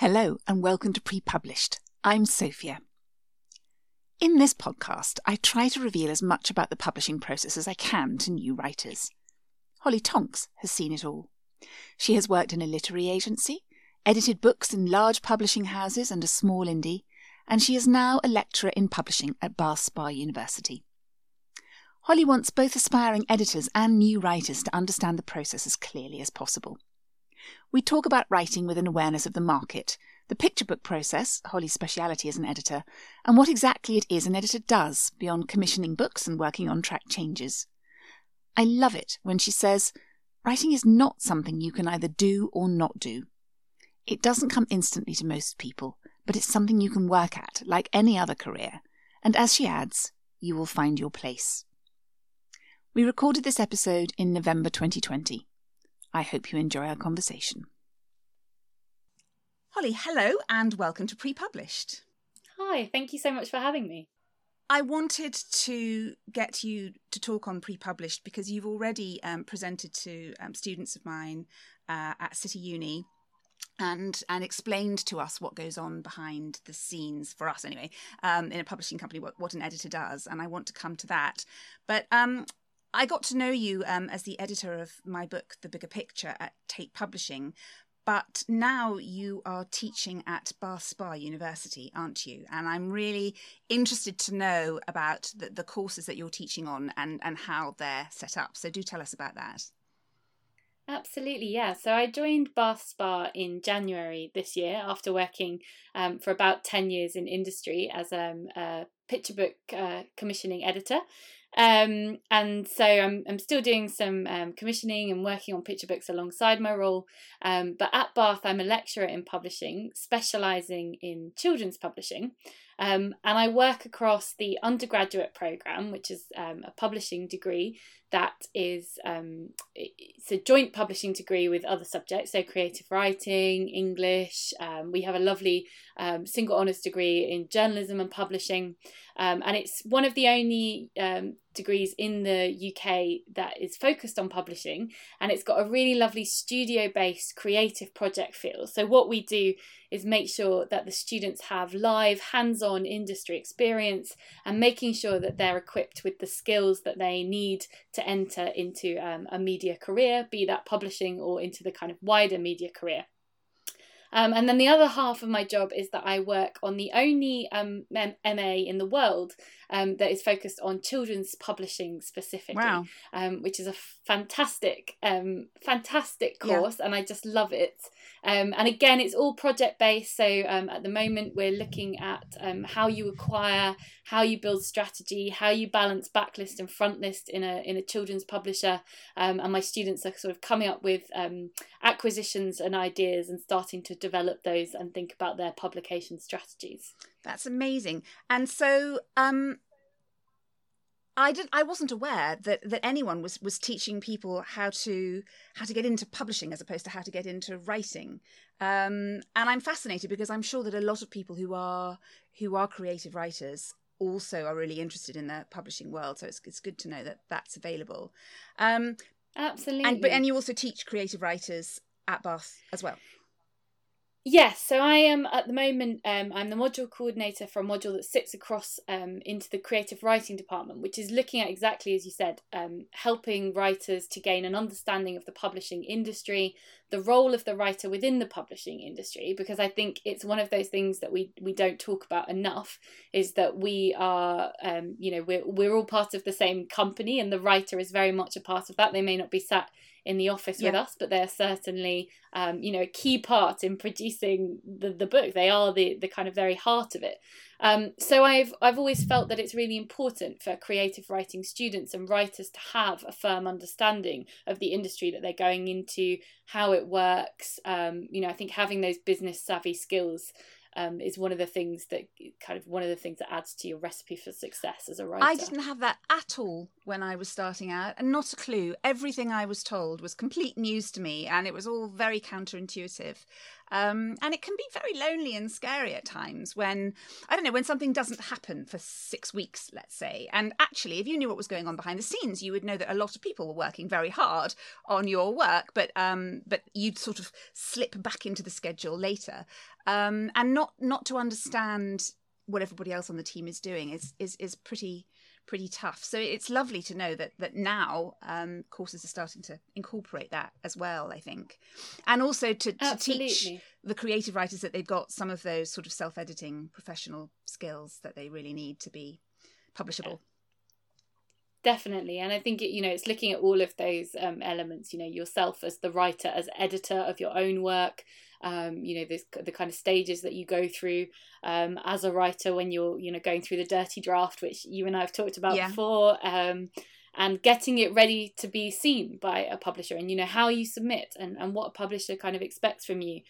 Hello, and welcome to Pre Published. I'm Sophia. In this podcast, I try to reveal as much about the publishing process as I can to new writers. Holly Tonks has seen it all. She has worked in a literary agency, edited books in large publishing houses and a small indie, and she is now a lecturer in publishing at Bath Spa University. Holly wants both aspiring editors and new writers to understand the process as clearly as possible. We talk about writing with an awareness of the market, the picture book process, Holly's speciality as an editor, and what exactly it is an editor does beyond commissioning books and working on track changes. I love it when she says, writing is not something you can either do or not do. It doesn't come instantly to most people, but it's something you can work at, like any other career. And as she adds, you will find your place. We recorded this episode in November 2020. I hope you enjoy our conversation. Holly, hello and welcome to Pre Published. Hi, thank you so much for having me. I wanted to get you to talk on pre published because you've already um, presented to um, students of mine uh, at City Uni and and explained to us what goes on behind the scenes for us anyway um, in a publishing company what, what an editor does and I want to come to that but um, I got to know you um, as the editor of my book, The Bigger Picture, at Tate Publishing. But now you are teaching at Bath Spa University, aren't you? And I'm really interested to know about the, the courses that you're teaching on and, and how they're set up. So do tell us about that. Absolutely, yeah. So I joined Bath Spa in January this year after working um, for about 10 years in industry as um, a picture book uh, commissioning editor. Um, and so I'm, I'm still doing some um, commissioning and working on picture books alongside my role. Um, but at Bath, I'm a lecturer in publishing, specialising in children's publishing. Um, and I work across the undergraduate program, which is um, a publishing degree that is um, it's a joint publishing degree with other subjects, so creative writing, English. Um, we have a lovely um, single honours degree in journalism and publishing, um, and it's one of the only um, degrees in the UK that is focused on publishing, and it's got a really lovely studio-based creative project feel. So what we do is make sure that the students have live, hands-on industry experience, and making sure that they're equipped with the skills that they need to to enter into um, a media career, be that publishing or into the kind of wider media career. Um, and then the other half of my job is that I work on the only um, MA in the world um, that is focused on children's publishing specifically, wow. Um, which is a fantastic, um, fantastic course, yeah. and I just love it. Um, and again, it's all project based. So at the moment, we're looking at how you acquire, how you build strategy, how you balance backlist and frontlist in a in a children's publisher. and my students are sort of coming up with acquisitions and ideas and starting to develop those and think about their publication strategies. That's amazing. And so, um, I did. I wasn't aware that that anyone was was teaching people how to how to get into publishing as opposed to how to get into writing. Um, and I'm fascinated because I'm sure that a lot of people who are who are creative writers also are really interested in the publishing world. So it's it's good to know that that's available. Um, Absolutely. And but and you also teach creative writers at Bath as well. Yes, so I am at the moment. Um, I'm the module coordinator for a module that sits across um, into the creative writing department, which is looking at exactly as you said, um, helping writers to gain an understanding of the publishing industry, the role of the writer within the publishing industry, because I think it's one of those things that we we don't talk about enough. Is that we are, um, you know, we're we're all part of the same company, and the writer is very much a part of that. They may not be sat in the office yeah. with us, but they're certainly, um, you know, a key part in producing the, the book. They are the the kind of very heart of it. Um, so I've I've always felt that it's really important for creative writing students and writers to have a firm understanding of the industry that they're going into, how it works. Um, you know, I think having those business savvy skills um, is one of the things that kind of one of the things that adds to your recipe for success as a writer. I didn't have that at all when I was starting out, and not a clue. Everything I was told was complete news to me, and it was all very counterintuitive. Um, and it can be very lonely and scary at times when, I don't know, when something doesn't happen for six weeks, let's say. And actually, if you knew what was going on behind the scenes, you would know that a lot of people were working very hard on your work, but um, but you'd sort of slip back into the schedule later. Um, and not not to understand what everybody else on the team is doing is is is pretty pretty tough. So it's lovely to know that that now um, courses are starting to incorporate that as well. I think, and also to, to teach the creative writers that they've got some of those sort of self-editing professional skills that they really need to be publishable. Definitely, and I think it, you know it's looking at all of those um, elements. You know, yourself as the writer, as editor of your own work, um, you know the, the kind of stages that you go through um, as a writer when you're you know going through the dirty draft which you and i have talked about yeah. before um, and getting it ready to be seen by a publisher and you know how you submit and, and what a publisher kind of expects from you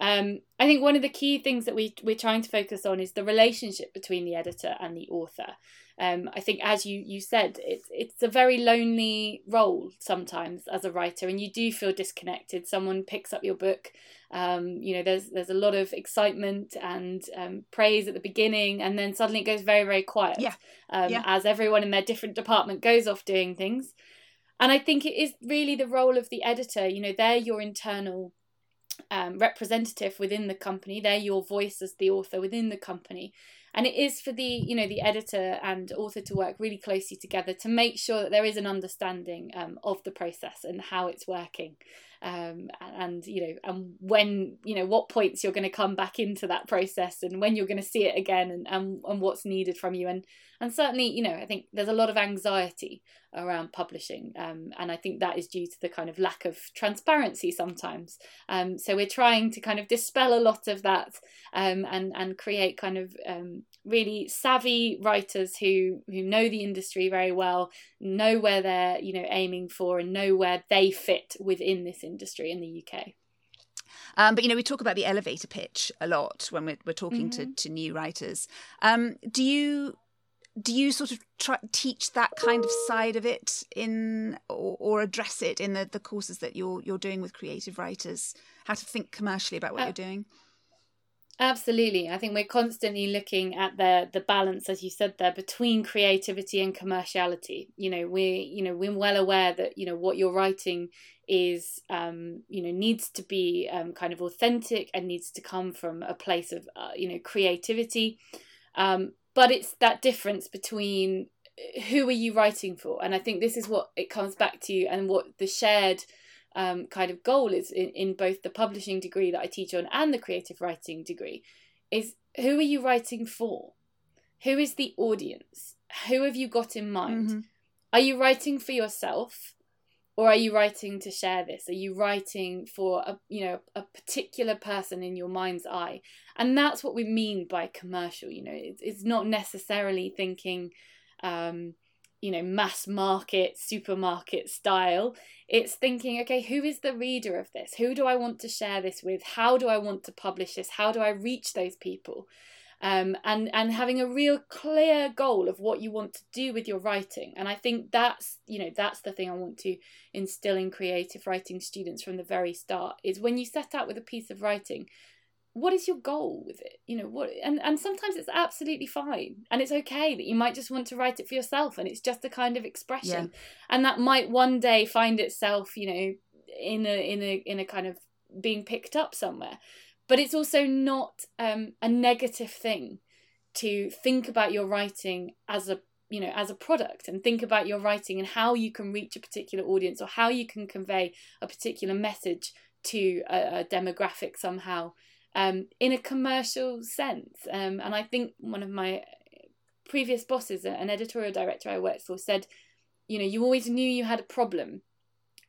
um, I think one of the key things that we, we're trying to focus on is the relationship between the editor and the author. Um, I think, as you, you said, it's, it's a very lonely role sometimes as a writer, and you do feel disconnected. Someone picks up your book, um, you know, there's, there's a lot of excitement and um, praise at the beginning, and then suddenly it goes very, very quiet yeah. Um, yeah. as everyone in their different department goes off doing things. And I think it is really the role of the editor, you know, they're your internal um, representative within the company. They're your voice as the author within the company. And it is for the, you know, the editor and author to work really closely together to make sure that there is an understanding um, of the process and how it's working um, and you know and when you know what points you're going to come back into that process and when you're going to see it again and, and and what's needed from you. And and certainly you know i think there's a lot of anxiety around publishing um, and i think that is due to the kind of lack of transparency sometimes um, so we're trying to kind of dispel a lot of that um, and and create kind of um, really savvy writers who who know the industry very well know where they're you know aiming for and know where they fit within this industry in the uk um, but you know, we talk about the elevator pitch a lot when we're, we're talking mm-hmm. to, to new writers. Um, do you do you sort of try teach that kind of side of it in or, or, address it in the, the courses that you're you're doing with creative writers? How to think commercially about what uh, you're doing? Absolutely. I think we're constantly looking at the the balance, as you said there, between creativity and commerciality. You know, we're you know, we're well aware that, you know, what you're writing is um, you know, needs to be um, kind of authentic and needs to come from a place of uh, you know, creativity. Um, but it's that difference between uh, who are you writing for? And I think this is what it comes back to and what the shared um, kind of goal is in, in both the publishing degree that I teach on and the creative writing degree is who are you writing for? Who is the audience? Who have you got in mind? Mm-hmm. Are you writing for yourself? Or are you writing to share this? Are you writing for a you know a particular person in your mind's eye? And that's what we mean by commercial you know. It's, it's not necessarily thinking um, you know mass market supermarket style. It's thinking okay who is the reader of this? Who do i want to share this with? How do i want to publish this? How do i reach those people um, and and having a real clear goal of what you want to do with your writing. And i think that's you know that's the thing i want to instill in creative writing students from the very start is when you set out with a piece of writing what is your goal with it? You know what and and sometimes it's absolutely fine and it's okay that you might just want to write it for yourself and it's just a kind of expression. Yeah. and that might one day find itself you know in a in a in a kind of being picked up somewhere but it's also not um, a negative thing to think about your writing as a you know as a product and think about your writing and how you can reach a particular audience or how you can convey a particular message to a, a demographic somehow um, in a commercial sense. Um, and I think one of my previous bosses, an editorial director I worked for, said, you know, you always knew you had a problem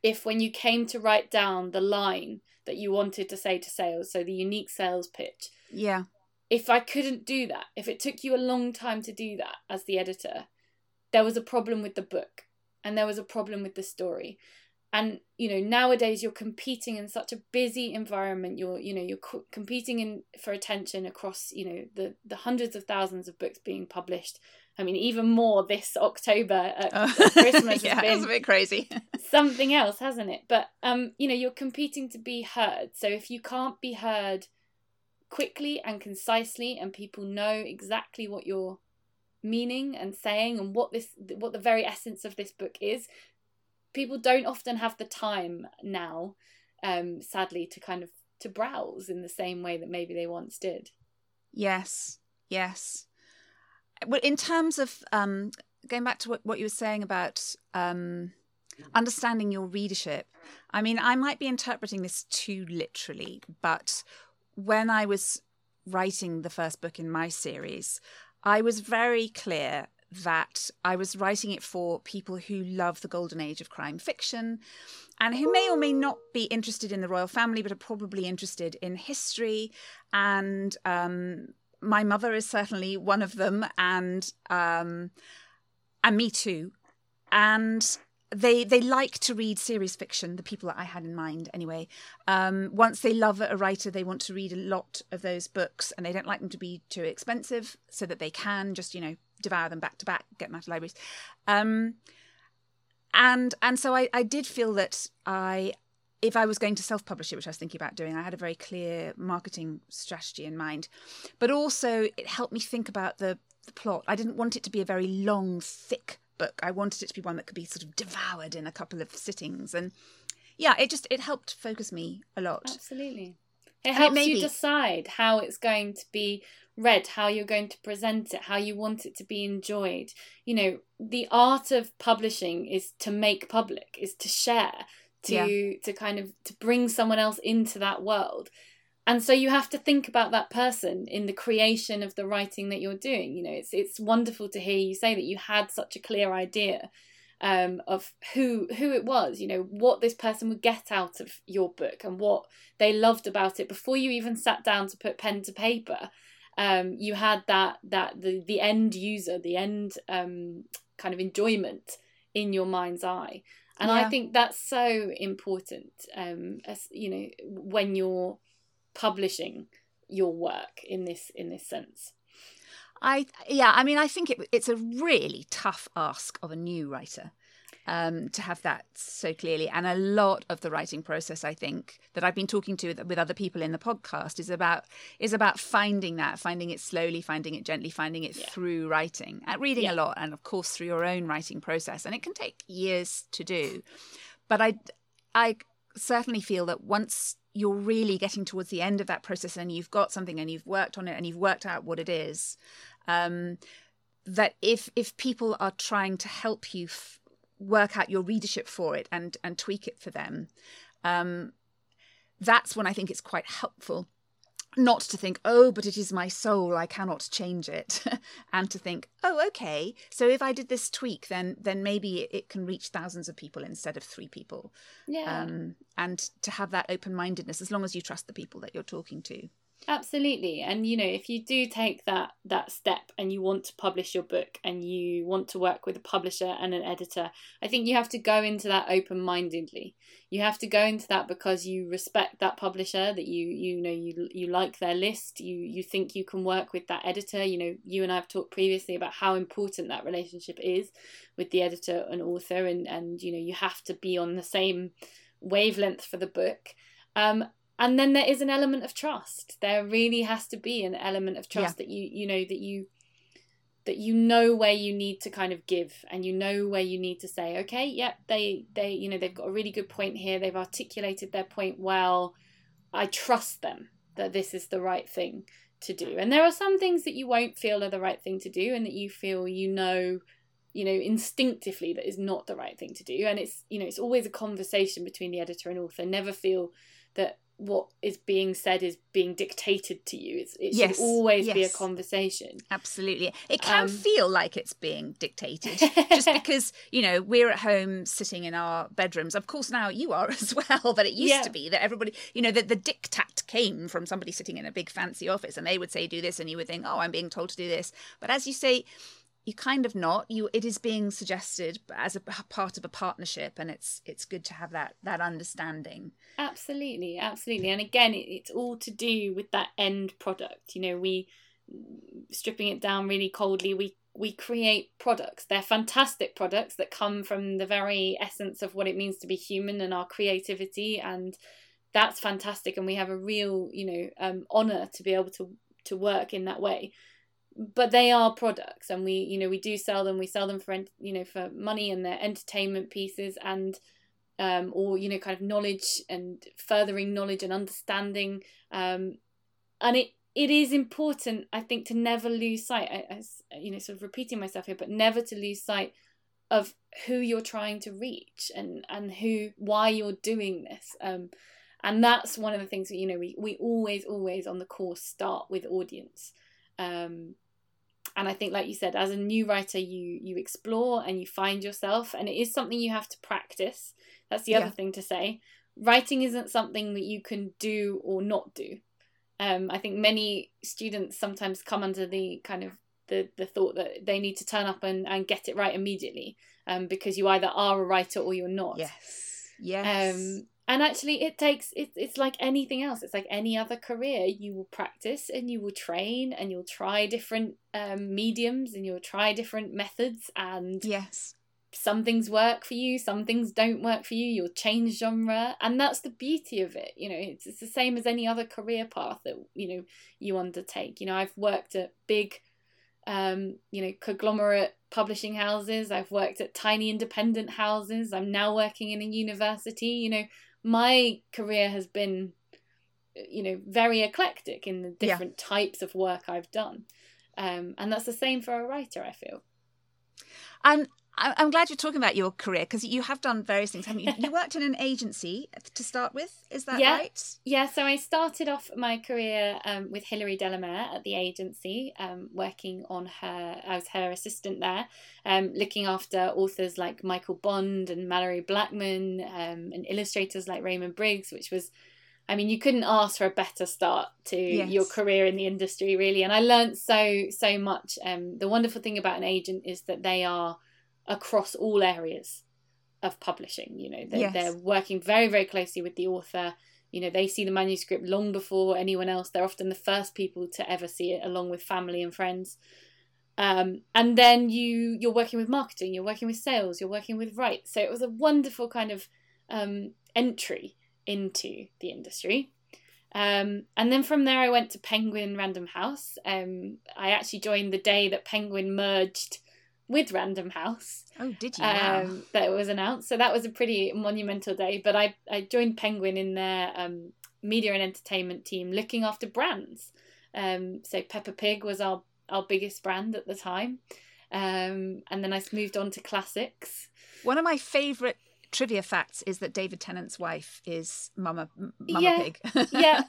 if when you came to write down the line that you wanted to say to sales, so the unique sales pitch. Yeah. If I couldn't do that, if it took you a long time to do that as the editor, there was a problem with the book and there was a problem with the story and you know nowadays you're competing in such a busy environment you're you know you're co- competing in for attention across you know the the hundreds of thousands of books being published I mean, even more this October at, oh. at Christmas yeah, has been it's a bit crazy. something else, hasn't it? But um, you know, you're competing to be heard. So if you can't be heard quickly and concisely, and people know exactly what you're meaning and saying and what this what the very essence of this book is, people don't often have the time now, um, sadly, to kind of to browse in the same way that maybe they once did. Yes, yes. Well, in terms of um, going back to what, what you were saying about um, understanding your readership, I mean, I might be interpreting this too literally, but when I was writing the first book in my series, I was very clear that I was writing it for people who love the golden age of crime fiction and who may or may not be interested in the royal family, but are probably interested in history. And um, my mother is certainly one of them, and um, and me too. And they they like to read serious fiction. The people that I had in mind, anyway. Um, once they love a writer, they want to read a lot of those books, and they don't like them to be too expensive, so that they can just you know devour them back to back, get them out of libraries. Um, and and so I, I did feel that I if I was going to self publish it, which I was thinking about doing, I had a very clear marketing strategy in mind. But also, it helped me think about the, the plot. I didn't want it to be a very long, thick book. I wanted it to be one that could be sort of devoured in a couple of sittings. And yeah, it just it helped focus me a lot. Absolutely. It helps it you decide how it's going to be read, how you're going to present it, how you want it to be enjoyed. You know, the art of publishing is to make public, is to share, to yeah. to kind of to bring someone else into that world. And so you have to think about that person in the creation of the writing that you're doing. You know, it's it's wonderful to hear you say that you had such a clear idea um, of who who it was, you know, what this person would get out of your book and what they loved about it before you even sat down to put pen to paper. Um, you had that that the the end user, the end um, kind of enjoyment in your mind's eye, and yeah. I think that's so important. Um, as you know, when you're publishing your work in this in this sense. I yeah, I mean, I think it, it's a really tough ask of a new writer um, to have that so clearly. And a lot of the writing process, I think, that I've been talking to with, other people in the podcast is about is about finding that, finding it slowly, finding it gently, finding it yeah. through writing, and reading yeah. a lot, and of course through your own writing process. And it can take years to do, but I I certainly feel that once you're really getting towards the end of that process and you've got something and you've worked on it and you've worked out what it is um, that if if people are trying to help you f- work out your readership for it and and tweak it for them. Um, that's when i think it's quite helpful not to think oh but it is my soul i cannot change it. And to think oh okay so if i did this tweak then then maybe it can reach thousands of people instead of three people. Yeah. Um, and to have that open-mindedness as long as you trust the people that you're talking to absolutely and you know if you do take that that step and you want to publish your book and you want to work with a publisher and an editor i think you have to go into that open-mindedly. You have to go into that because you respect that publisher that you you know you you like their list you you think you can work with that editor. You know you and i've talked previously about how important that relationship is with the editor and author and and you know you have to be on the same wavelength for the book. Um, and then there is an element of trust. There really has to be an element of trust yeah. that you you know that you that you know where you need to kind of give and you know where you need to say okay yep yeah, they they you know they've got a really good point here. They've articulated their point well. I trust them that this is the right thing to do. And there are some things that you won't feel are the right thing to do and that you feel you know you know instinctively that is not the right thing to do. And it's you know it's always a conversation between the editor and author. Never feel that what is being said is being dictated to you. It's, it yes, should always yes. be a conversation. Absolutely. It can um, feel like it's being dictated just because, you know, we're at home sitting in our bedrooms. Of course, now you are as well, but it used yeah. to be that everybody, you know, that the diktat came from somebody sitting in a big fancy office and they would say, do this, and you would think, oh, I'm being told to do this. But as you say, you kind of not. You it is being suggested as a part of a partnership and it's it's good to have that that understanding. Absolutely absolutely. And again it, it's all to do with that end product. You know we stripping it down really coldly we we create products. They're fantastic products that come from the very essence of what it means to be human and our creativity and that's fantastic. And we have a real you know um, honor to be able to to work in that way but they are products and we you know we do sell them. We sell them for you know for money and they're entertainment pieces and um, or you know kind of knowledge and furthering knowledge and understanding um, and it it is important i think to never lose sight as you know sort of repeating myself here but never to lose sight of who you're trying to reach and and who why you're doing this um, and that's one of the things that you know we, we always always on the course start with audience um, and i think like you said as a new writer you you explore and you find yourself and it is something you have to practice. That's the other thing to say. Writing isn't something that you can do or not do. Um, i think many students sometimes come under the kind of the, the thought that they need to turn up and, and get it right immediately um, because you either are a writer or you're not. Yes. Yes. Um, and actually it takes it, it's like anything else. It's like any other career. You will practice and you will train and you'll try different um, mediums and you'll try different methods and yes. some things work for you some things don't work for you. You'll change genre. And that's the beauty of it. You know it's, it's the same as any other career path that you know you undertake. You know i've worked at big um, you know, conglomerate publishing houses. I've worked at tiny independent houses. I'm now working in a university. You know, my career has been you know very eclectic in the different yeah. types of work I've done um, and that's the same for a writer I feel and I'm glad you're talking about your career because you have done various things. Haven't you? you worked in an agency to start with, is that yeah. right? Yeah. So I started off my career um, with Hilary Delamere at the agency, um, working on her. I was her assistant there, um, looking after authors like Michael Bond and Malorie Blackman, um, and illustrators like Raymond Briggs, which was. I mean, you couldn't ask for a better start to yes. your career in the industry, really. And I learned so so much. Um, the wonderful thing about an agent is that they are across all areas of publishing. You know, they're, yes. they're working very, very closely with the author. You know, they see the manuscript long before anyone else. They're often the first people to ever see it, along with family and friends. Um, and then you you're working with marketing, you're working with sales, you're working with rights. So it was a wonderful kind of um, entry into the industry. Um, and then from there, I went to Penguin Random House. Um, I actually joined the day that Penguin merged with Random House. Oh, did you? Wow. Um, that was announced. So that was a pretty monumental day. But I, I joined Penguin in their um, media and entertainment team looking after brands. Um, so Peppa Pig was our, our biggest brand at the time. Um, and then I moved on to classics. One of my favourite trivia facts is that David Tennant's wife is Mama Mama yeah, Pig. yeah,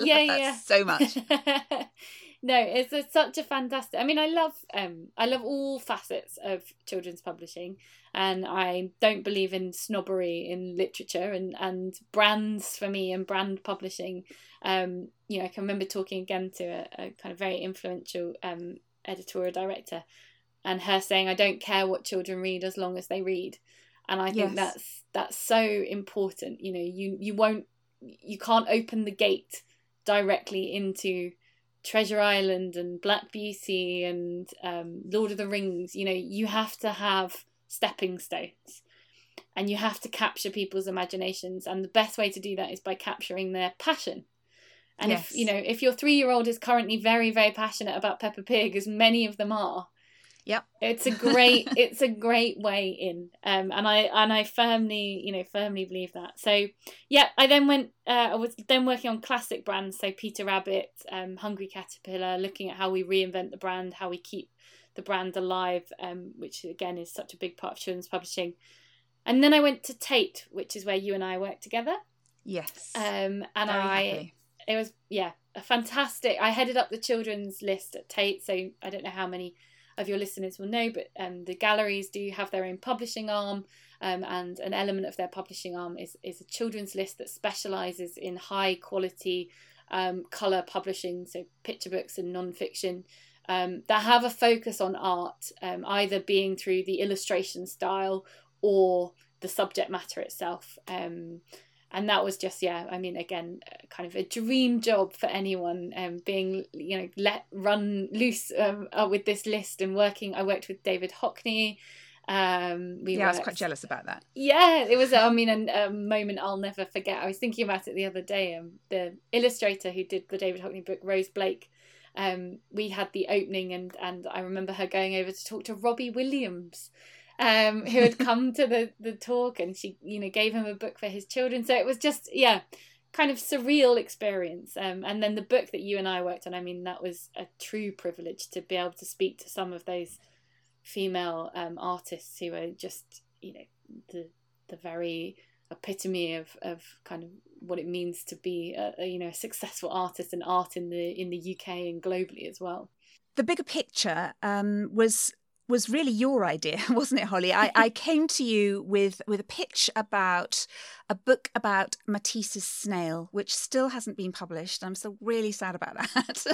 yeah, yeah, so much. no, it's a, such a fantastic. I mean, I love um, I love all facets of children's publishing, and I don't believe in snobbery in literature and and brands for me and brand publishing. Um, you know, I can remember talking again to a, a kind of very influential um, editorial director, and her saying, "I don't care what children read as long as they read," and I think yes. that's that's so important. You know, you you won't you can't open the gate directly into Treasure Island and Black Beauty and um, Lord of the Rings, you know, you have to have stepping stones and you have to capture people's imaginations. And the best way to do that is by capturing their passion. And yes. if, you know, if your three year old is currently very, very passionate about Peppa Pig, as many of them are, Yep. It's a great it's a great way in. Um and I and I firmly, you know, firmly believe that. So yeah, I then went uh, I was then working on classic brands, so Peter Rabbit, um, Hungry Caterpillar, looking at how we reinvent the brand, how we keep the brand alive, um, which again is such a big part of children's publishing. And then I went to Tate, which is where you and I work together. Yes. Um and Very I happy. it was yeah, a fantastic I headed up the children's list at Tate, so I don't know how many of your listeners will know, but um, the galleries do have their own publishing arm, um, and an element of their publishing arm is, is a children's list that specialises in high quality um, colour publishing, so picture books and non fiction. Um, that have a focus on art, um, either being through the illustration style or the subject matter itself. Um, and that was just yeah i mean again kind of a dream job for anyone um, being you know let run loose um, uh, with this list and working i worked with david hockney um, we yeah, worked, I was quite jealous about that. Yeah, it was. I mean, a, a, moment I'll never forget. I was thinking about it the other day. Um, the illustrator who did the David Hockney book, Rose Blake, um, we had the opening, and and I remember her going over to talk to Robbie Williams, um, who had come to the the talk, and she you know gave him a book for his children. So it was just yeah, kind of surreal experience. Um, and then the book that you and I worked on, I mean, that was a true privilege to be able to speak to some of those female um, artists who are just you know the the very epitome of of kind of what it means to be a, a, you know a successful artist and art in the in the UK and globally as well. The bigger picture um, was was really your idea, wasn't it, Holly? I, I came to you with with a pitch about a book about Matisse's snail, which still hasn't been published. I'm still really sad about that.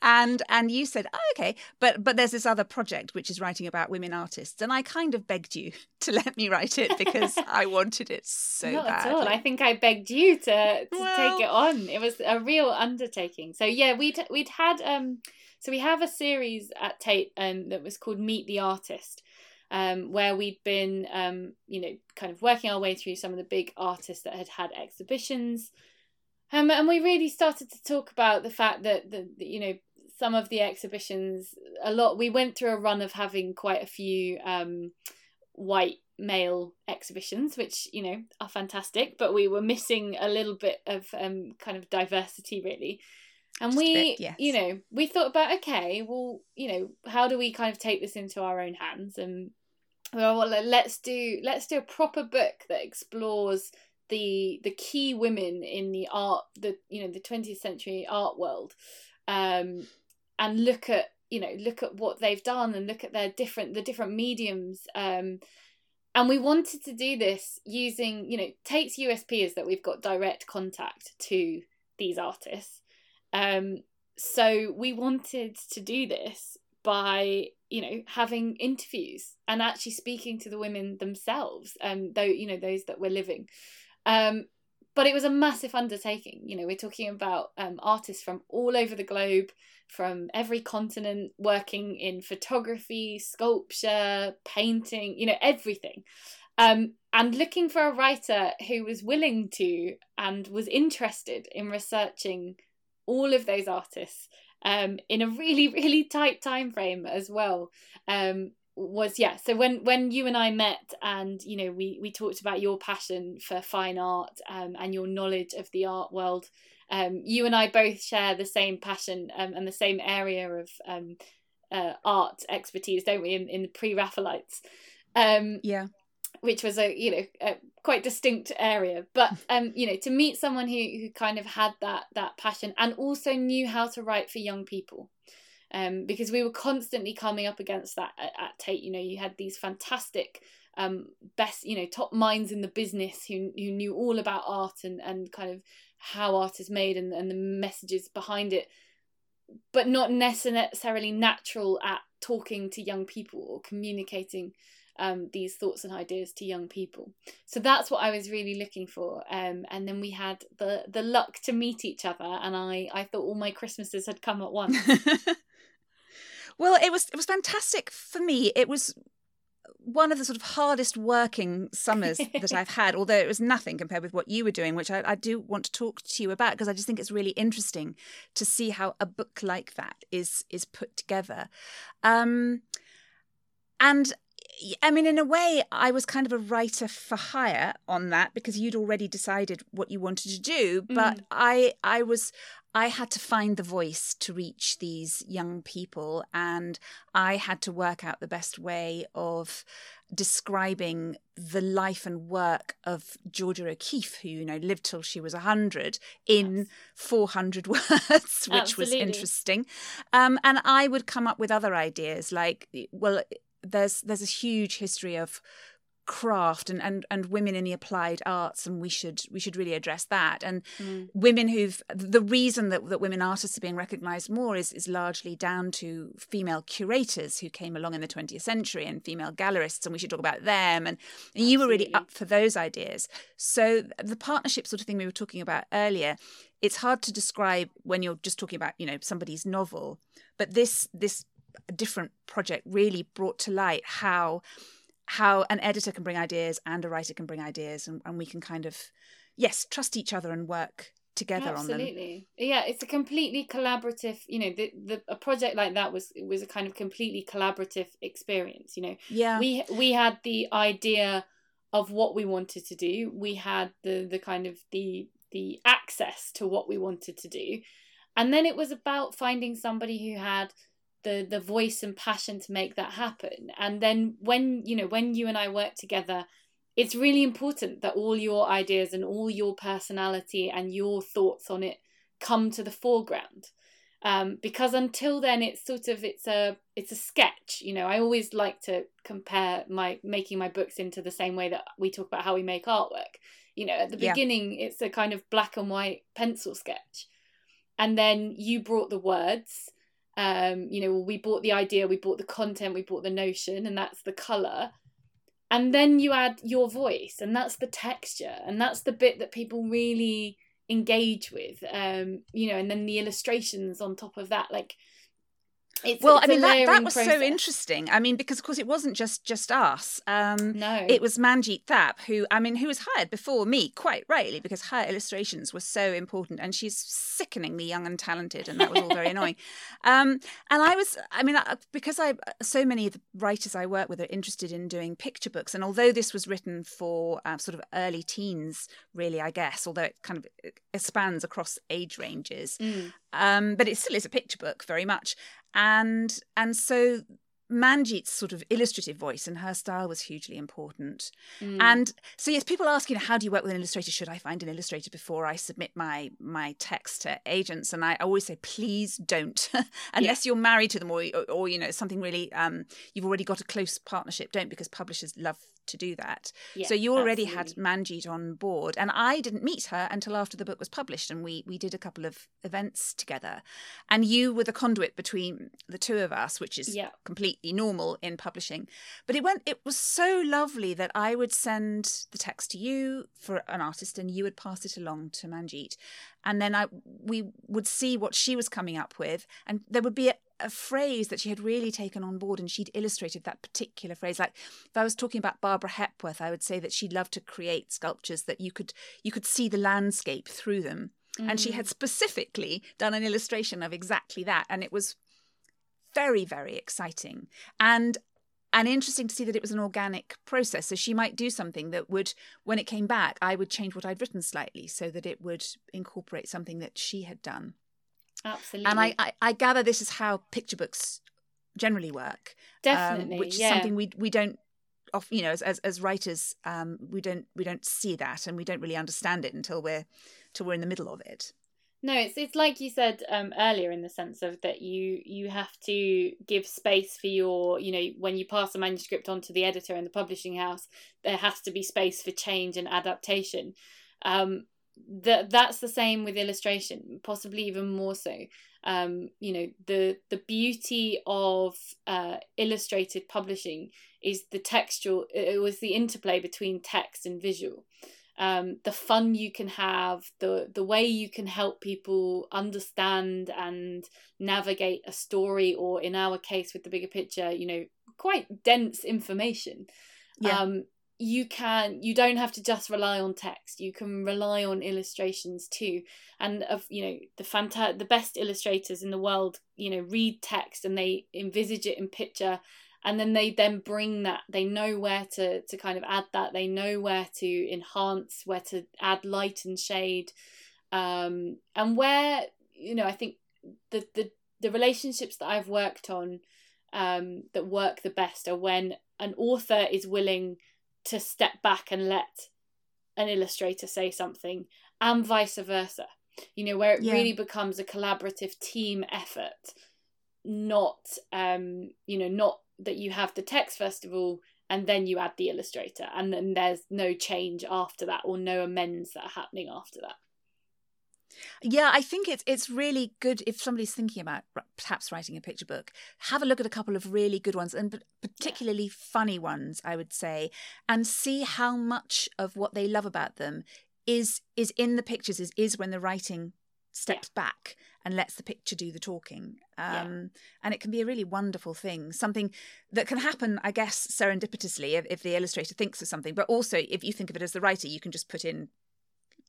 and and you said, oh, okay, but but there's this other project which is writing about women artists, and I kind of begged you to let me write it because I wanted it so Not badly. at all. I think I begged you to to well... take it on. It was a real undertaking. So yeah, we'd we'd had um so we have a series at Tate um, that was called Meet the Artist, um, where we'd been, um, you know, kind of working our way through some of the big artists that had had exhibitions. Um, and we really started to talk about the fact that, the, the, you know, some of the exhibitions, a lot, we went through a run of having quite a few um, white male exhibitions, which, you know, are fantastic, but we were missing a little bit of um, kind of diversity, really and Just we bit, yes. you know we thought about okay well you know how do we kind of take this into our own hands and well, well let's do let's do a proper book that explores the the key women in the art the you know the 20th century art world um and look at you know look at what they've done and look at their different the different mediums um and we wanted to do this using you know Tate's usp is that we've got direct contact to these artists um, so we wanted to do this by you know having interviews and actually speaking to the women themselves um though you know those that were living. Um but it was a massive undertaking. You know we're talking about um, artists from all over the globe from every continent working in photography sculpture painting you know everything. Um, and looking for a writer who was willing to and was interested in researching all of those artists um, in a really really tight time frame as well um, was yeah so when when you and i met and you know we we talked about your passion for fine art um, and your knowledge of the art world um, you and i both share the same passion um, and the same area of um, uh, art expertise don't we in, in the pre-raphaelites um, yeah. which was a you know a quite distinct area but um you know to meet someone who who kind of had that that passion and also knew how to write for young people um because we were constantly coming up against that at, at Tate you know you had these fantastic um best you know top minds in the business who who knew all about art and and kind of how art is made and and the messages behind it but not necessarily natural at talking to young people or communicating um, these thoughts and ideas to young people. So that's what I was really looking for. Um, and then we had the the luck to meet each other, and I I thought all my Christmases had come at once. well, it was it was fantastic for me. It was one of the sort of hardest working summers that I've had, although it was nothing compared with what you were doing, which I, I do want to talk to you about because I just think it's really interesting to see how a book like that is is put together. Um, and I mean, in a way, I was kind of a writer for hire on that because you'd already decided what you wanted to do. But mm. I, I was, I had to find the voice to reach these young people, and I had to work out the best way of describing the life and work of Georgia O'Keeffe, who you know lived till she was hundred, in yes. four hundred words, which Absolutely. was interesting. Um, and I would come up with other ideas like, well, there's there's a huge history of craft and, and and women in the applied arts and we should we should really address that. And Mm. women who've the reason that, that women artists are being recognized more is is largely down to female curators who came along in the 20th century and female gallerists and we should talk about them. And, and you were really up for those ideas. So the partnership sort of thing we were talking about earlier it's hard to describe when you're just talking about you know somebody's novel but this this different project really brought to light how how an editor can bring ideas and a writer can bring ideas and, and we can kind of yes trust each other and work together on them Absolutely. Yeah, it's a completely collaborative, you know, the, the a project like that was was a kind of completely collaborative experience, you know. yeah We we had the idea of what we wanted to do. We had the the kind of the the access to what we wanted to do. And then it was about finding somebody who had the the voice and passion to make that happen. And then when, you know, when you and I work together, it's really important that all your ideas and all your personality and your thoughts on it come to the foreground um, because until then it's sort of it's a it's a sketch you know i always like to compare my making my books into the same way that we talk about how we make artwork you know at the Yeah. beginning it's a kind of black and white pencil sketch and then you brought the words um you know we bought the idea we bought the content we bought the notion and that's the color. And then you add your voice and that's the texture and that's the bit that people really engage with um you know and then the illustrations on top of that like it's well it's i mean that, that was so interesting. I mean because of course it wasn't just just us. Um no. it was Manjit Thapp, who I mean, who was hired before me, quite rightly, because her illustrations were so important, and she's sickeningly young and talented, and that was all very annoying. Um, and I was, I mean, I- because I so many of the writers I work with are interested in doing picture books, and although this was written for uh, sort of early teens, really, I guess, although it kind of it spans across age ranges, Mm. um, but it still is a picture book very much and and so Manjit's sort of illustrative voice and her style was hugely important. Mm. And so yes, people ask, you know, how do you work with an illustrator? Should I find an illustrator before I submit my my text to agents? And I always say, please don't, unless you're married to them or, or or you know something really um you've already got a close partnership. Don't because publishers love to do that. Yeah, so you already absolutely. had Manjit on board, and I didn't meet her until after the book was published, and we we did a couple of events together, and you were the conduit between the two of us, which is Yeah. completely normal in publishing. But it went. It was so lovely that I would send the text to you for an artist, and you would pass it along to Manjit, and then I we would see what she was coming up with, and there would be a, a phrase that she had really taken on board, and she'd illustrated that particular phrase. Like if I was talking about Barbara Hepworth, I would say that she'd love to create sculptures that you could you could see the landscape through them, and she Mm. had specifically done an illustration of exactly that, and it was very very exciting and and interesting to see that it was an organic process. So she might do something that would, when it came back, I would change what I'd written slightly so that it would incorporate something that she had done. Absolutely And I, I, I gather this is how picture books generally work, um, definitely which is yeah something we we don't. Off, you know, as, as as writers, um, we don't we don't see that, and we don't really understand it until we're till we're in the middle of it. No, it's it's like you said um, earlier in the sense of that you you have to give space for your you know when you pass a manuscript on to the editor in the publishing house, there has to be space for change and adaptation. Um, that that's the same with illustration, possibly even more so. Um, you know the the beauty of uh, illustrated publishing is the textual. It was the interplay between text and visual um, the fun you can have, the the way you can help people understand and navigate a story, or in our case with the bigger picture, you know, quite dense information. Yeah. Um, you can you don't have to just rely on text. You can rely on illustrations too. And of you know the fanta- the best illustrators in the world, you know, read text and they envisage it in picture and then they then bring that they know where to to kind of add that they know where to enhance where to add light and shade um and where you know i think the the the relationships that i've worked on um that work the best are when an author is willing to step back and let an illustrator say something and vice versa you know where it Yeah. really becomes a collaborative team effort not um you know not that you have the text first of all and then you add the illustrator and then there's no change after that or no amends that are happening after that yeah, I think it's it's really good if somebody's thinking about perhaps writing a picture book. Have a look at a couple of really good ones and particularly yeah. funny ones, I would say, and see how much of what they love about them is is in the pictures. Is is when the writing steps yeah. back and lets the picture do the talking. Um, yeah. And it can be a really wonderful thing, something that can happen, I guess, serendipitously if, if, the illustrator thinks of something. But also, if you think of it as the writer, you can just put in,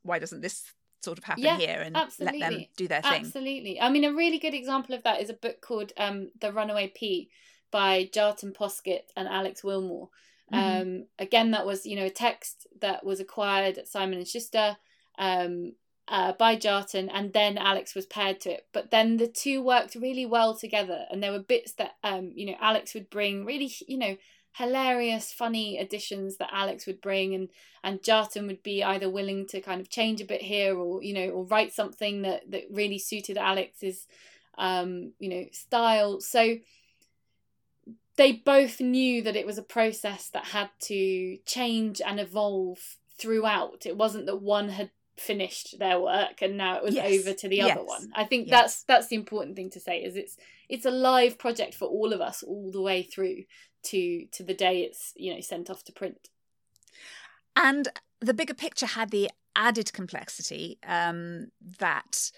why doesn't this sort of happen yeah, here and absolutely. let them do their thing? Absolutely. I mean, a really good example of that is a book called um, The Runaway Pea by Kjartan Poskitt and Alex Willmore. Mm-hmm. Um, again, that was, you know, a text that was acquired at Simon and Schuster. Um, uh, by Jarton, and then Alex was paired to it. But then the two worked really well together, and there were bits that um, you know Alex would bring really you know hilarious, funny additions that Alex would bring, and and Kjartan would be either willing to kind of change a bit here, or you know, or write something that that really suited Alex's um, you know style. So they both knew that it was a process that had to change and evolve throughout. It wasn't that one had finished their work and now it was yes. over to the yes. other one. I think yes. that's that's the important thing to say is it's it's a live project for all of us all the way through to to the day it's you know sent off to print. And the bigger picture had the added complexity um, that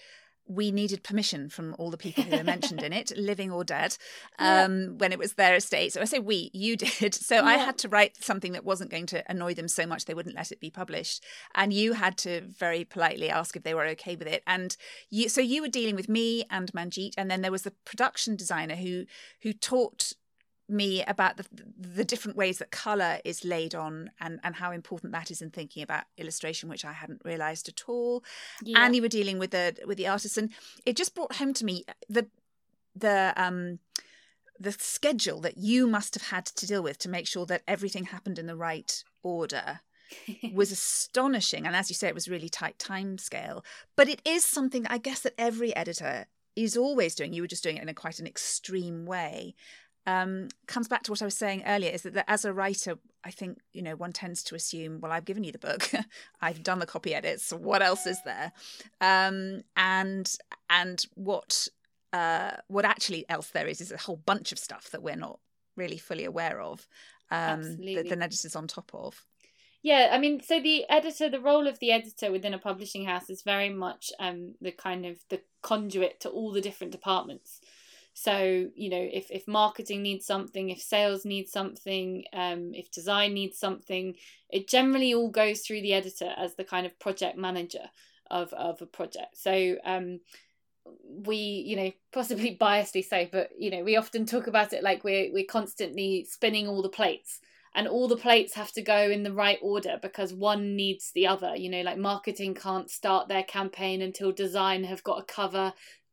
we needed permission from all the people who were mentioned in it, living or dead, um, yeah. when it was their estate. So I say we, you did. So yeah. I had to write something that wasn't going to annoy them so much they wouldn't let it be published. And you had to very politely ask if they were okay with it. And you, so you were dealing with me and Manjit, and then there was the production designer who who taught me about the the different ways that color is laid on and and how important that is in thinking about illustration which I hadn't realized at all. Yeah. and you were dealing with the with the artists and it just brought home to me the the um the schedule that you must have had to deal with to make sure that everything happened in the right order was astonishing. And as you say it was really tight time scale but it is something i guess that every editor is always doing. You were just doing it in a quite an extreme way um, comes back to what I was saying earlier is that, that as a writer, I think, you know, one tends to assume, well, I've given you the book, I've done the copy edits, what else is there? Um, and and what uh, what actually else there is is a whole bunch of stuff that we're not really fully aware of um, that the editor's on top of. Yeah, I mean, so the editor, the role of the editor within a publishing house is very much um, the kind of the conduit to all the different departments. So, you know, if, if marketing needs something, if sales needs something, um, if design needs something, it generally all goes through the editor as the kind of project manager of, of a project. So, um, we, you know, possibly biasedly say but you know, we often talk about it like we're we're constantly spinning all the plates and all the plates have to go in the right order because one needs the other you know like marketing can't start their campaign until design have got a cover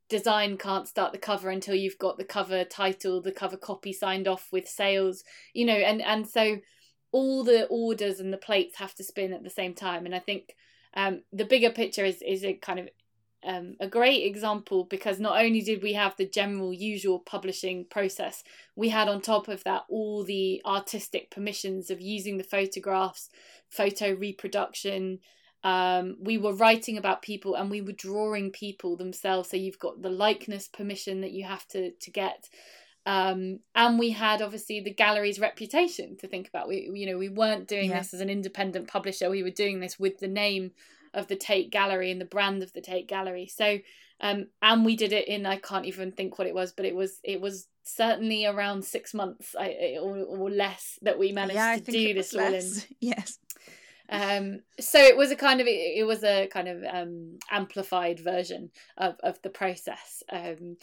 design can't start the cover until you've got the cover title the cover copy signed off with sales you know and and so all the orders and the plates have to spin at the same time. And i think um, the bigger picture is is a kind of um, a great example because not only did we have the general usual publishing process, we had on top of that all the artistic permissions of using the photographs, photo reproduction, um, we were writing about people and we were drawing people themselves. So you've got the likeness permission that you have to to get. Um, and we had obviously the gallery's reputation to think about. We, you know, we weren't doing yeah. this as an independent publisher. We were doing this with the name of the Tate Gallery and the brand of the Tate Gallery. So, um, and we did it in I can't even think what it was, but it was it was certainly around six months, I, or, or less that we managed yeah, to do this all in. Yes. Um, so it was a kind of it, was a kind of um, amplified version of of the process. Um,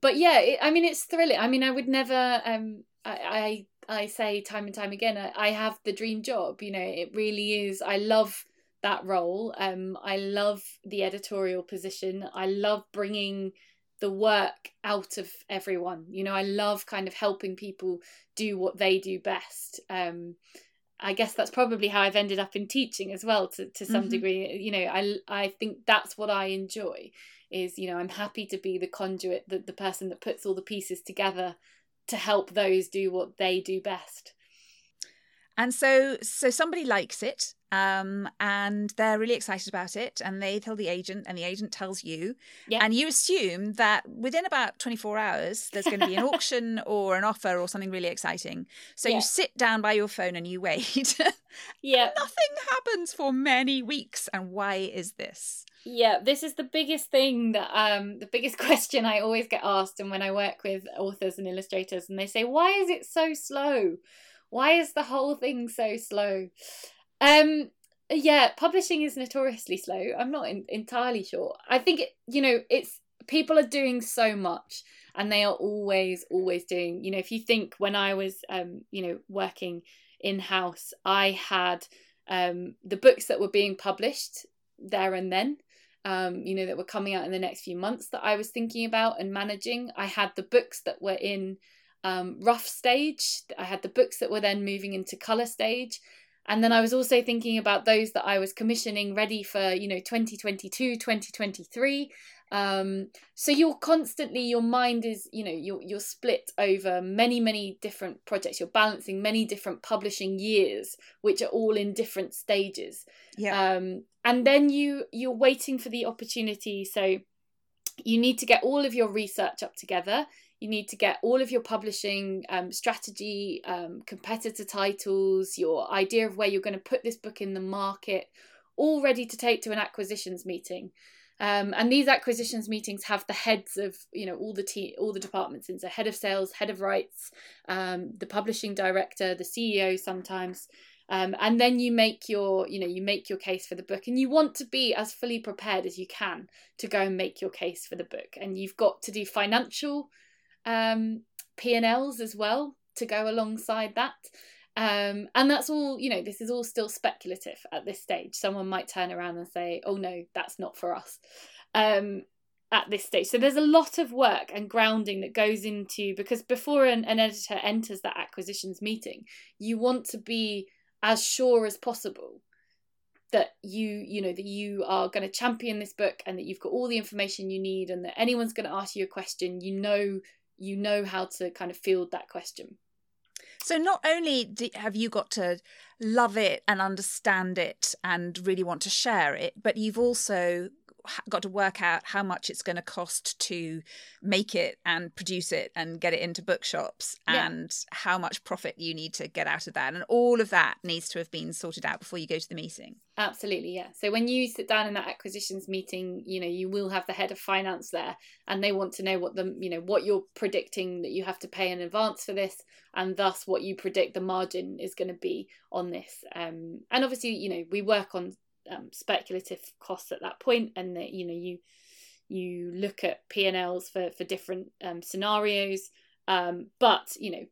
but yeah, it, I mean, it's thrilling. I mean, I would never. Um, I, I I say time and time again, I, I have the dream job. You know, it really is. I love that role. Um, I love the editorial position. I love bringing the work out of everyone. You know, I love kind of helping people do what they do best. Um, I guess that's probably how I've ended up in teaching as well to, to some mm-hmm. degree. You know, I I think that's what I enjoy is, you know, I'm happy to be the conduit, the, the person that puts all the pieces together to help those do what they do best. And so, so somebody likes it, um, and they're really excited about it, and they tell the agent, and the agent tells you, Yeah. and you assume that within about 24 hours there's going to be an auction or an offer or something really exciting. So Yeah. you sit down by your phone and you wait. Yeah. Nothing happens for many weeks, and why is this? Yeah, this is the biggest thing that um the biggest question I always get asked and when I work with authors and illustrators and they say, Why is it so slow? Why is the whole thing so slow? Um yeah, publishing is notoriously slow. I'm not in, entirely sure. I think it, you know, it's people are doing so much and they are always always doing, you know, if you think when I was um, you know, working in house, I had um the books that were being published there and then um, you know, that were coming out in the next few months that I was thinking about and managing. I had the books that were in um, rough stage. I had the books that were then moving into color stage. And then I was also thinking about those that I was commissioning ready for, you know, 2022, 2023. Um, so you're constantly, your mind is, you know, you're, you're split over many, many different projects. You're balancing many different publishing years, which are all in different stages Yeah. um, and then you you're waiting for the opportunity so you need to get all of your research up together you need to get all of your publishing um, strategy um, competitor titles your idea of where you're going to put this book in the market all ready to take to an acquisitions meeting. Um, and these acquisitions meetings have the heads of you know all the te- all the departments in so head of sales head of rights um, the publishing director the ceo sometimes. Um, and then you make your you know you make your case for the book and you want to be as fully prepared as you can to go and make your case for the book. And you've got to do financial um, p&l's as well to go alongside that. Um, and that's all you know this is all still speculative at this stage. Someone might turn around and say oh no that's not for us um, at this stage. So there's a lot of work and grounding that goes into because before an, an editor enters that acquisitions meeting you want to be as sure as possible that you you know that you are going to champion this book and that you've got all the information you need and that anyone's going to ask you a question. You know you know how to kind of field that question. So not only do, have you got to love it and understand it and really want to share it, but you've also got to work out how much it's going to cost to make it and produce it and get it into bookshops Yeah. and how much profit you need to get out of that and all of that needs to have been sorted out before you go to the meeting. Absolutely, yeah. So when you sit down in that acquisitions meeting, you know, you will have the head of finance there and they want to know what the, you know, what you're predicting that you have to pay in advance for this and thus what you predict the margin is going to be on this. Um and obviously, you know, we work on um, speculative costs at that point and that, you know, you you look at P&Ls for for different um, scenarios. Um, but you know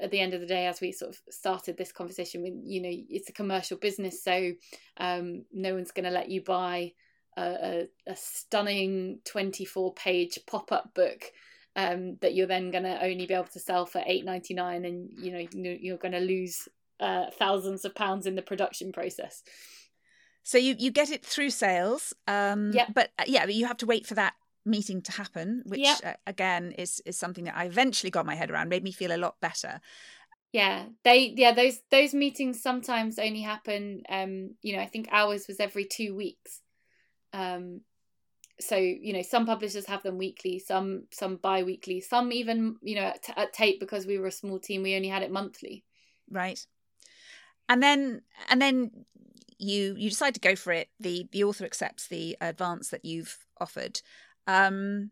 at the end of the day as we sort of started this conversation with you know it's a commercial business so um, no one's going to let you buy a, a, a stunning 24 page pop-up book um, that you're then going to only be able to sell for 8.99 and you know you're going to lose uh, thousands of pounds in the production process So you you get it through sales, um, Yeah. But uh, yeah, but you have to wait for that meeting to happen, which Yeah. uh, again is is something that I eventually got my head around, made me feel a lot better. Yeah, they yeah those those meetings sometimes only happen. Um, you know, I think ours was every two weeks. Um, so you know, some publishers have them weekly, some some bi-weekly, some even you know at, at Tate because we were a small team, we only had it monthly. right and then and then you you decide to go for it the the author accepts the advance that you've offered um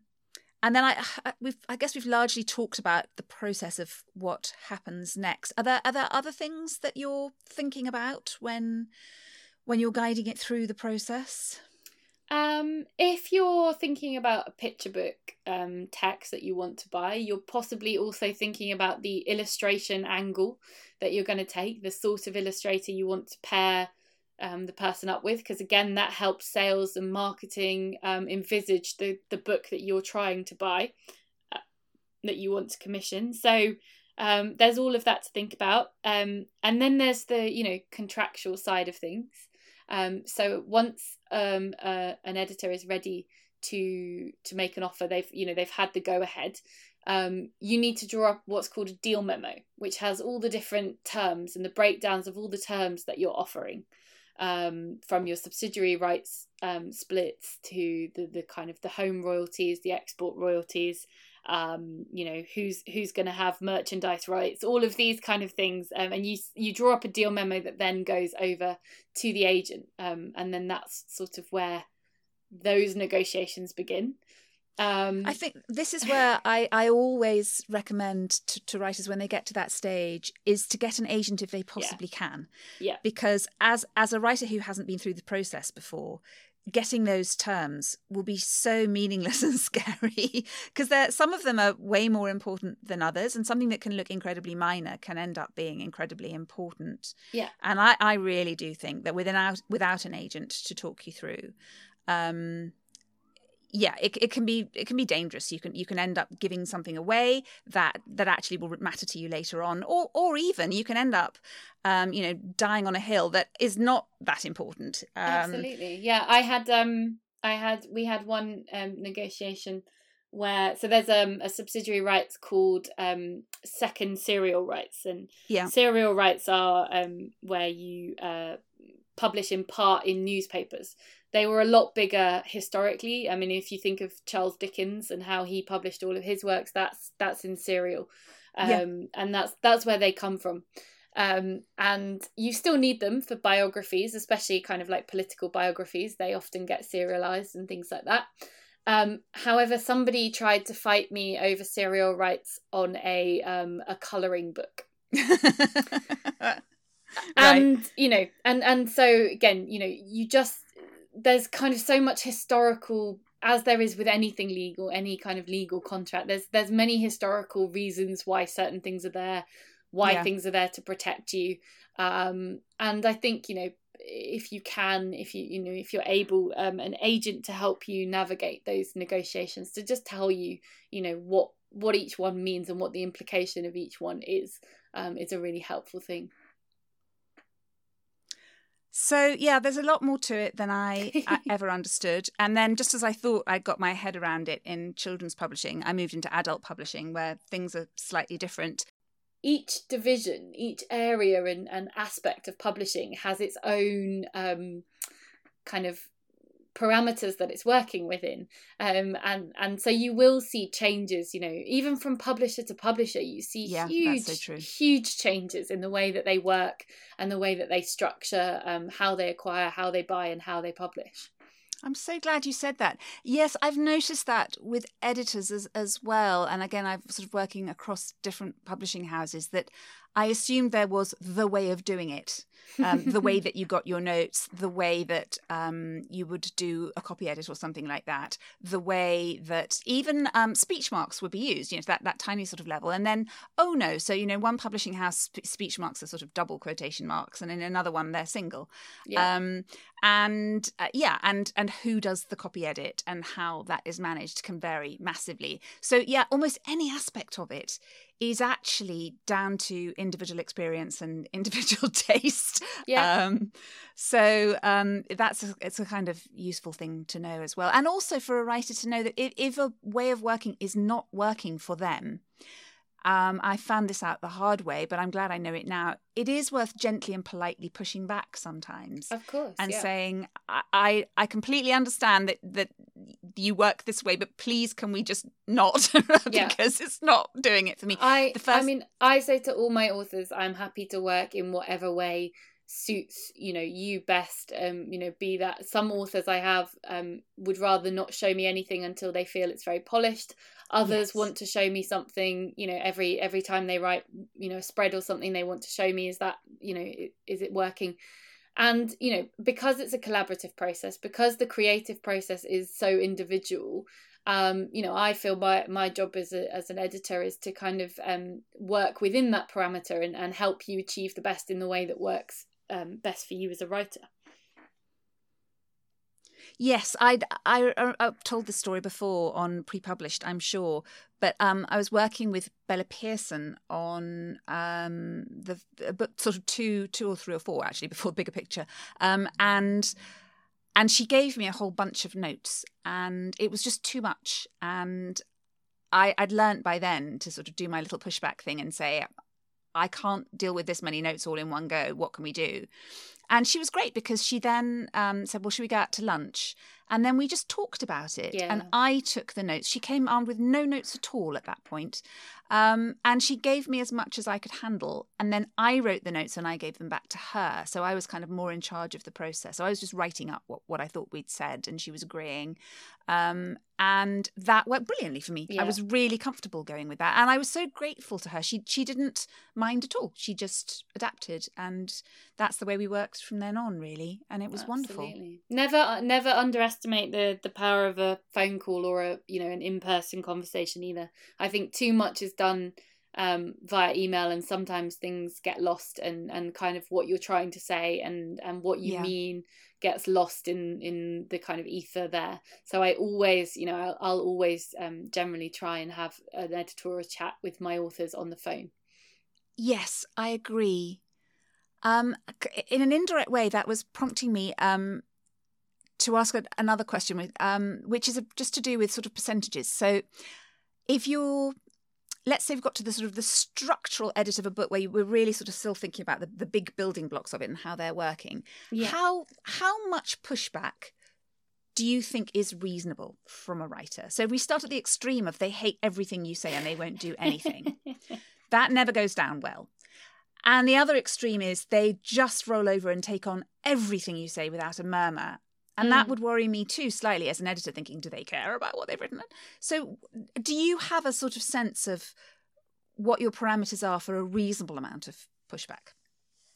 and then I, we've I guess we've largely talked about the process of what happens next. Are there are there other things that you're thinking about when when you're guiding it through the process? Um, if you're thinking about a picture book um, text that you want to buy, you're possibly also thinking about the illustration angle that you're going to take, the sort of illustrator you want to pair um, the person up with, because again, that helps sales and marketing um, envisage the, the book that you're trying to buy, uh, that you want to commission. So um, there's all of that to think about. Um, and then there's the, you know, contractual side of things. Um, so once um, uh, an editor is ready to to make an offer, they've you know they've had the go ahead. um, you need to draw up what's called a deal memo, which has all the different terms and the breakdowns of all the terms that you're offering, um, from your subsidiary rights um, splits to the, the kind of the home royalties, the export royalties, um, you know who's who's going to have merchandise rights, all of these kind of things, um, and you you draw up a deal memo that then goes over to the agent, um, and then that's sort of where those negotiations begin. Um, I think this is where I, I always recommend to, to writers when they get to that stage is to get an agent if they possibly yeah. can. Yeah. Because as as a writer who hasn't been through the process before, getting those terms will be so meaningless and scary because some of them are way more important than others and something that can look incredibly minor can end up being incredibly important yeah and i, I really do think that without without an agent to talk you through um, yeah it, it can be it can be dangerous. You can you can end up giving something away that that actually will matter to you later on or or even you can end up um you know dying on a hill that is not that important. Um, absolutely. Yeah i had um i had we had one um negotiation where so there's um a subsidiary rights called um second serial rights and yeah. serial rights are um where you uh publish in part in newspapers they were a lot bigger historically. I mean, if you think of Charles Dickens and how he published all of his works, that's that's in serial, um, yeah. and that's that's where they come from. Um, and you still need them for biographies, especially kind of like political biographies. They often get serialized and things like that. Um, however, somebody tried to fight me over serial rights on a um, a coloring book. right. And you know, and and so again, you know, you just there's kind of so much historical as there is with anything legal any kind of legal contract there's there's many historical reasons why certain things are there why yeah. things are there to protect you um, and i think you know if you can if you you know if you're able um, an agent to help you navigate those negotiations to just tell you you know what what each one means and what the implication of each one is um, is a really helpful thing so yeah, there's a lot more to it than I, I ever understood. And then just as I thought I got my head around it in children's publishing, I moved into adult publishing where things are slightly different. Each division, each area and, and aspect of publishing has its own um, kind of parameters that it's working within um and and so you will see changes you know even from publisher to publisher you see yeah, huge so huge changes in the way that they work and the way that they structure um how they acquire how they buy and how they publish I'm so glad you said that. Yes, I've noticed that with editors as as well. And again, I'm sort of working across different publishing houses that I assumed there was the way of doing it, um, the way that you got your notes, the way that um, you would do a copy edit or something like that, the way that even um, speech marks would be used, you know, that, that tiny sort of level. And then, oh no, so, you know, one publishing house sp- speech marks are sort of double quotation marks, and in another one, they're single. Yeah. Um, and uh, yeah, and, and who does the copy edit and how that is managed can vary massively. So, yeah, almost any aspect of it is actually down to individual experience and individual taste. Yeah. Um, so um, that's a, it's a kind of useful thing to know as well, and also for a writer to know that if, if a way of working is not working for them, um, I found this out the hard way, but I'm glad I know it now. It is worth gently and politely pushing back sometimes. Of course. And yeah. saying, I, I completely understand that, that you work this way, but please can we just not? because yeah. it's not doing it for me. I, first... I mean, I say to all my authors, I'm happy to work in whatever way suits you know you best um you know be that. Some authors i have um would rather not show me anything until they feel it's very polished. Others yes. want to show me something you know every every time they write you know a spread or something they want to show me is that you know is it working? And you know because it's a collaborative process because the creative process is so individual um, you know, I feel my my job as a, as an editor is to kind of um, work within that parameter and, and help you achieve the best in the way that works um, best for you as a writer. Yes, I'd, I I have told this story before on pre-published, I'm sure, but um, I was working with Bella Pearson on um, the, the book, sort of two, two or three or four actually before Bigger Picture, um, and and she gave me a whole bunch of notes, and it was just too much, and I, I'd learned by then to sort of do my little pushback thing and say, I can't deal with this many notes all in one go. What can we do? And she was great because she then um, said, Well, should we go out to lunch? And then we just talked about it. Yeah. And I took the notes. She came armed with no notes at all at that point. Um, and she gave me as much as I could handle. And then I wrote the notes and I gave them back to her. So I was kind of more in charge of the process. So I was just writing up what, what I thought we'd said and she was agreeing. Um, and that worked brilliantly for me. Yeah. I was really comfortable going with that. And I was so grateful to her. She she didn't mind at all. She just adapted and that's the way we worked from then on really. And it was wonderful. Never never underestimate the the power of a phone call or a you know an in person conversation either. I think too much is done um, via email and sometimes things get lost and and kind of what you're trying to say and and what you Yeah. mean gets lost in in the kind of ether there so i always you know i'll, I'll always um generally try and have an editorial chat with my authors on the phone Yes, I agree. Um, in an indirect way, that was prompting me um, to ask another question, um, which is just to do with sort of percentages. So, if you're, let's say, we've got to the sort of the structural edit of a book where you, we're really sort of still thinking about the, the big building blocks of it and how they're working. yeah How how much pushback do you think is reasonable from a writer? So, if we start at the extreme of they hate everything you say and they won't do anything that never goes down well. And the other extreme is they just roll over and take on everything you say without a murmur. And that Mm. would worry me too, slightly as an editor, thinking, do they care about what they've written? So, do you have a sort of sense of what your parameters are for a reasonable amount of pushback?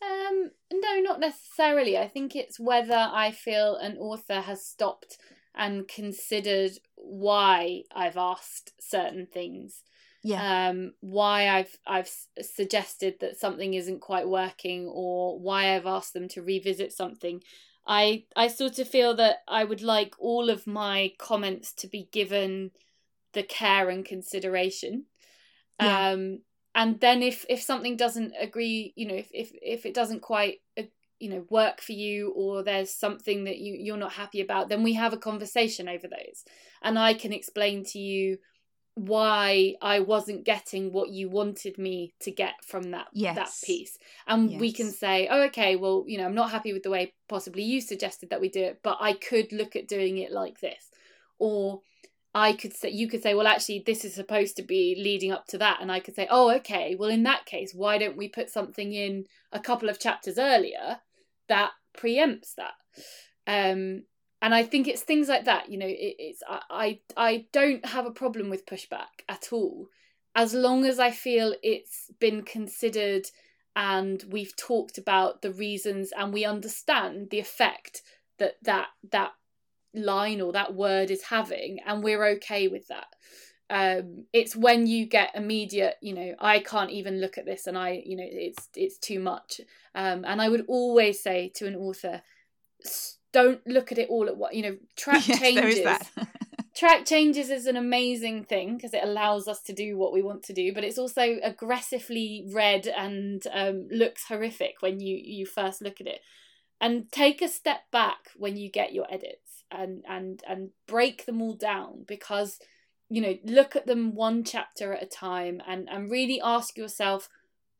Um, no, not necessarily. I think it's whether I feel an author has stopped and considered why I've asked certain things. Yeah. Um, why I've I've suggested that something isn't quite working, or why I've asked them to revisit something. I I sort of feel that I would like all of my comments to be given the care and consideration. Yeah. Um, and then if if something doesn't agree you know if if, if it doesn't quite uh, you know work for you or there's something that you you're not happy about then we have a conversation over those and i can explain to you why i wasn't getting what you wanted me to get from that that piece. And we can say oh okay well you know i'm not happy with the way possibly you suggested that we do it but i could look at doing it like this. Or I could say you could say, well, actually, this is supposed to be leading up to that, and I could say, oh, okay, well, in that case, why don't we put something in a couple of chapters earlier that preempts that? Um, and I think it's things like that. You know, it, it's I, I I don't have a problem with pushback at all, as long as I feel it's been considered and we've talked about the reasons and we understand the effect that that that line or that word is having and we're okay with that um it's when you get immediate you know i can't even look at this and i you know it's it's too much um and i would always say to an author "S- don't look at it all at what you know track yes, changes there is that. track changes is an amazing thing because it allows us to do what we want to do but it's also aggressively read and um, looks horrific when you you first look at it. And take a step back when you get your edits and and and break them all down because you know look at them one chapter at a time and and really ask yourself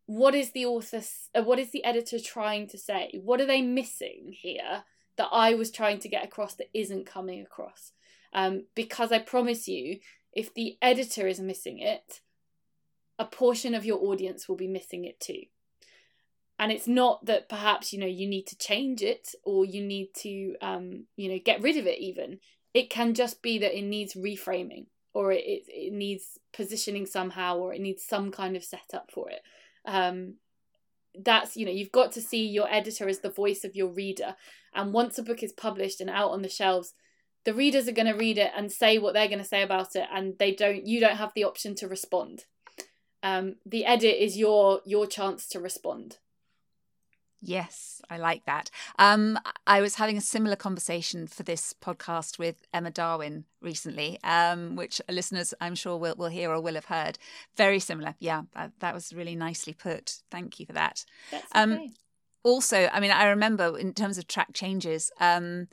what is the author uh, what is the editor trying to say? What are they missing here that i was trying to get across that isn't coming across um, because I promise you, if the editor is missing it, a portion of your audience will be missing it too. And it's not that perhaps you know you need to change it or you need to um, you know get rid of it. Even it can just be that it needs reframing or it it, needs positioning somehow or it needs some kind of setup for it. Um, that's you know you've got to see your editor as the voice of your reader. And once a book is published and out on the shelves the readers are going to read it and say what they're going to say about it and they don't you don't have the option to respond. Um, the edit is your your chance to respond Yes, I like that. Um, I was having a similar conversation for this podcast with Emma Darwin recently, um, which listeners I'm sure will, will hear or will have heard. Very similar. Yeah, that, that was really nicely put. Thank you for that. that's Um, Also, I mean, I remember in terms of track changes, um,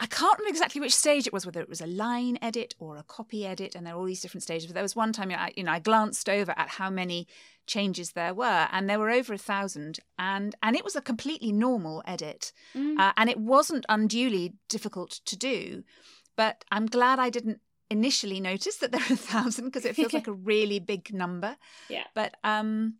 I can't remember exactly which stage it was, whether it was a line edit or a copy edit, and there are all these different stages. But there was one time, I, you know, I glanced over at how many changes there were, and there were over a thousand, and and it was a completely normal edit, mm. uh, and it wasn't unduly difficult to do. But I'm glad I didn't initially notice that there are a thousand because it feels like a really big number. Yeah. But um,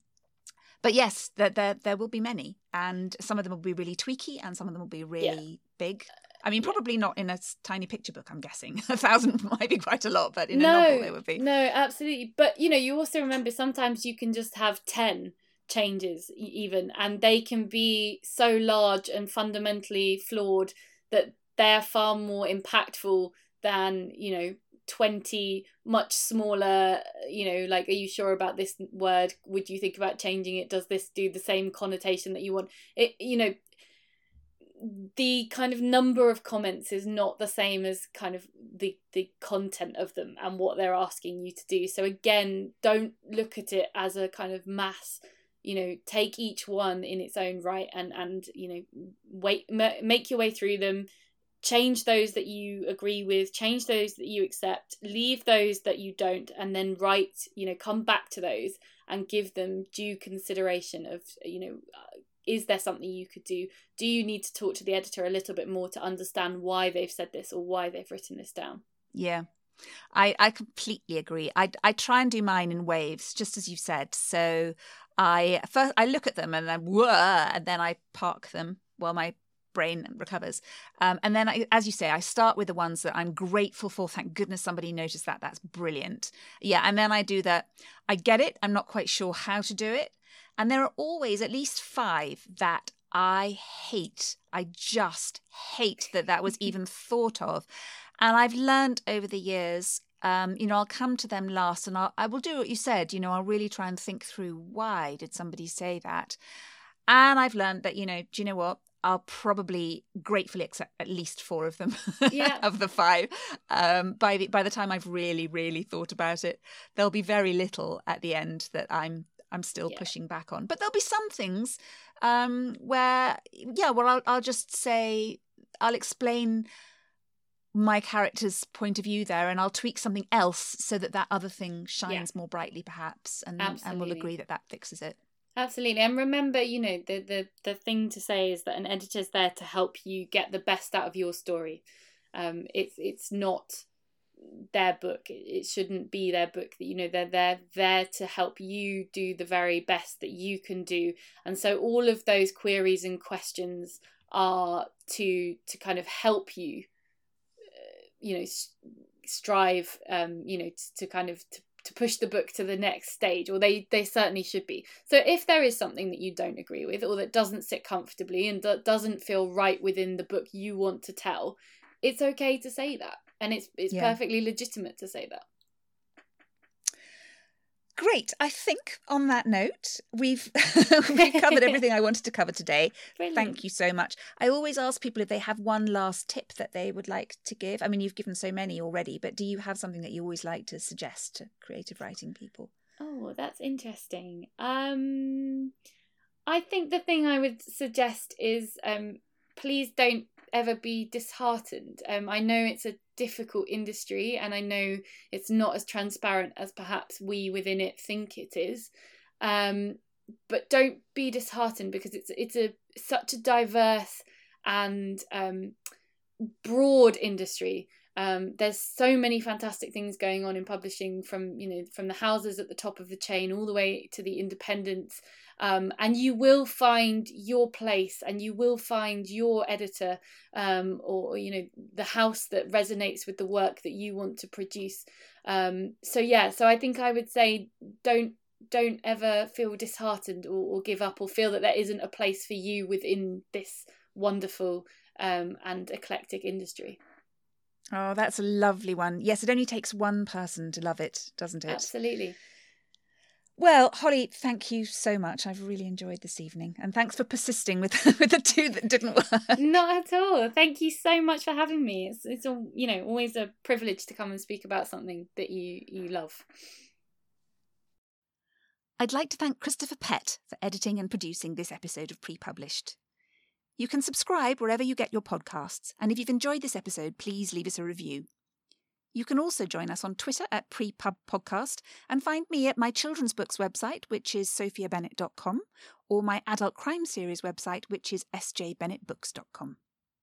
but yes, there, there there will be many, and some of them will be really tweaky, and some of them will be really yeah. big. I mean, probably not in a tiny picture book. I'm guessing a thousand might be quite a lot, but in no, a novel there would be. No, absolutely. But you know, you also remember sometimes you can just have ten changes even, and they can be so large and fundamentally flawed that they're far more impactful than you know 20 much smaller you know like are you sure about this word would you think about changing it does this do the same connotation that you want it you know the kind of number of comments is not the same as kind of the the content of them and what they're asking you to do. So again don't look at it as a kind of mass you know take each one in its own right and and you know wait make your way through them. Change those that you agree with change those that you accept leave those that you don't and then write you know come back to those and give them due consideration of you know is there something you could do? Do you need to talk to the editor a little bit more to understand why they've said this or why they've written this down? Yeah. I, I completely agree. I, I try and do mine in waves, just as you said. So I first I look at them and then whoa, and then I park them while my brain recovers. Um, and then, I, as you say, I start with the ones that I'm grateful for. Thank goodness somebody noticed that. That's brilliant. Yeah. And then I do that. I get it. I'm not quite sure how to do it. And there are always at least five that I hate. I just hate that that was even thought of. And I've learned over the years, um, you know, I'll come to them last and I'll, I will do what you said. You know, I'll really try and think through why did somebody say that? And I've learned that, you know, do you know what? I'll probably gratefully accept at least four of them yeah. of the five. Um, by the by the time I've really, really thought about it, there'll be very little at the end that I'm I'm still yeah. pushing back on. But there'll be some things um, where, yeah, well, I'll, I'll just say, I'll explain my character's point of view there and I'll tweak something else so that that other thing shines yeah. more brightly perhaps and Absolutely. and we'll agree that that fixes it. Absolutely. And remember, you know, the, the the thing to say is that an editor's there to help you get the best out of your story. Um it's it's not their book it shouldn't be their book that you know they're they're there to help you do the very best that you can do. And so all of those queries and questions are to to kind of help you uh, you know strive um you know to, to kind of to, to push the book to the next stage or they they certainly should be. So if there is something that you don't agree with or that doesn't sit comfortably and that doesn't feel right within the book you want to tell it's okay to say that and it's it's yeah. perfectly legitimate to say that Great. I think on that note, we've we've covered everything I wanted to cover today. Brilliant. Thank you so much. I always ask people if they have one last tip that they would like to give. I mean, you've given so many already, but do you have something that you always like to suggest to creative writing people? Oh, that's interesting. Um I think the thing I would suggest is um please don't ever be disheartened. Um, I know it's a difficult industry and I know it's not as transparent as perhaps we within it think it is. Um, but don't be disheartened because it's it's a such a diverse and um, broad industry. Um, there's so many fantastic things going on in publishing from you know from the houses at the top of the chain all the way to the independents um, and you will find your place and you will find your editor um, or you know the house that resonates with the work that you want to produce um, so yeah so i think i would say don't don't ever feel disheartened or, or give up or feel that there isn't a place for you within this wonderful um, and eclectic industry Oh, that's a lovely one. Yes, it only takes one person to love it, doesn't it? Absolutely. Well, Holly, thank you so much. I've really enjoyed this evening, and thanks for persisting with with the two that didn't work. Not at all. Thank you so much for having me. It's it's all, you know always a privilege to come and speak about something that you you love. I'd like to thank Christopher Pett for editing and producing this episode of Pre Published. You can subscribe wherever you get your podcasts, and if you've enjoyed this episode, please leave us a review. You can also join us on Twitter at Prepub Podcast and find me at my children's books website, which is sophiabennett.com, or my adult crime series website, which is sjbennettbooks.com.